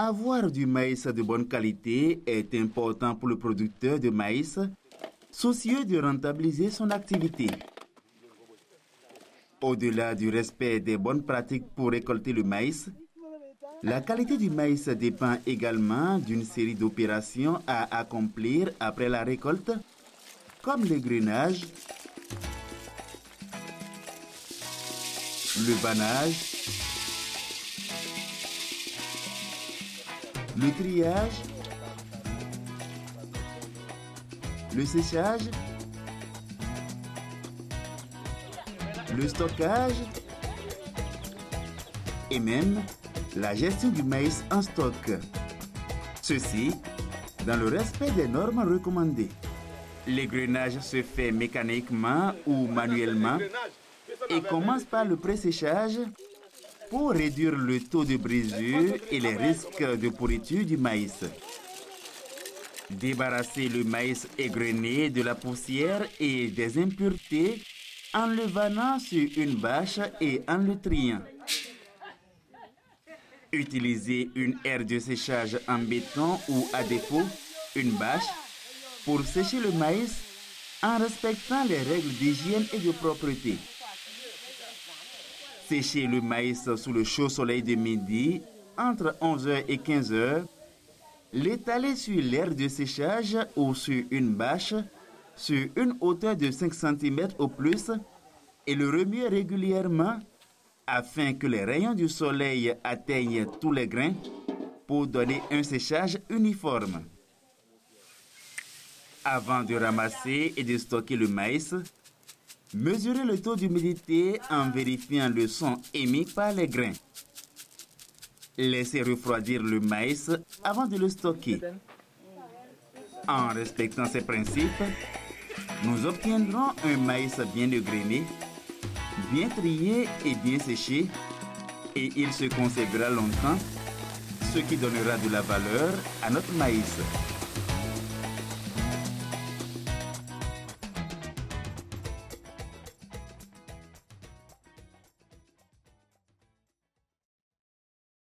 Avoir du maïs de bonne qualité est important pour le producteur de maïs, soucieux de rentabiliser son activité. Au-delà du respect des bonnes pratiques pour récolter le maïs, la qualité du maïs dépend également d'une série d'opérations à accomplir après la récolte, comme le grainage, le banage, le triage, le séchage, le stockage. Et même la gestion du maïs en stock. Ceci dans le respect des normes recommandées. L'égrenage se fait mécaniquement ou manuellement. Et commence par le pré-séchage pour réduire le taux de brisure et les risques de pourriture du maïs. Débarrasser le maïs égrené de la poussière et des impuretés en le vanant sur une bâche et en le triant. Utiliser une aire de séchage en béton ou à défaut une bâche pour sécher le maïs en respectant les règles d'hygiène et de propreté. Sécher le maïs sous le chaud soleil de midi entre 11h et 15h. L'étaler sur l'air de séchage ou sur une bâche sur une hauteur de 5 cm au plus et le remuer régulièrement afin que les rayons du soleil atteignent tous les grains pour donner un séchage uniforme. Avant de ramasser et de stocker le maïs, Mesurez le taux d'humidité en vérifiant le son émis par les grains. Laissez refroidir le maïs avant de le stocker. En respectant ces principes, nous obtiendrons un maïs bien égrené, bien trié et bien séché, et il se conservera longtemps, ce qui donnera de la valeur à notre maïs.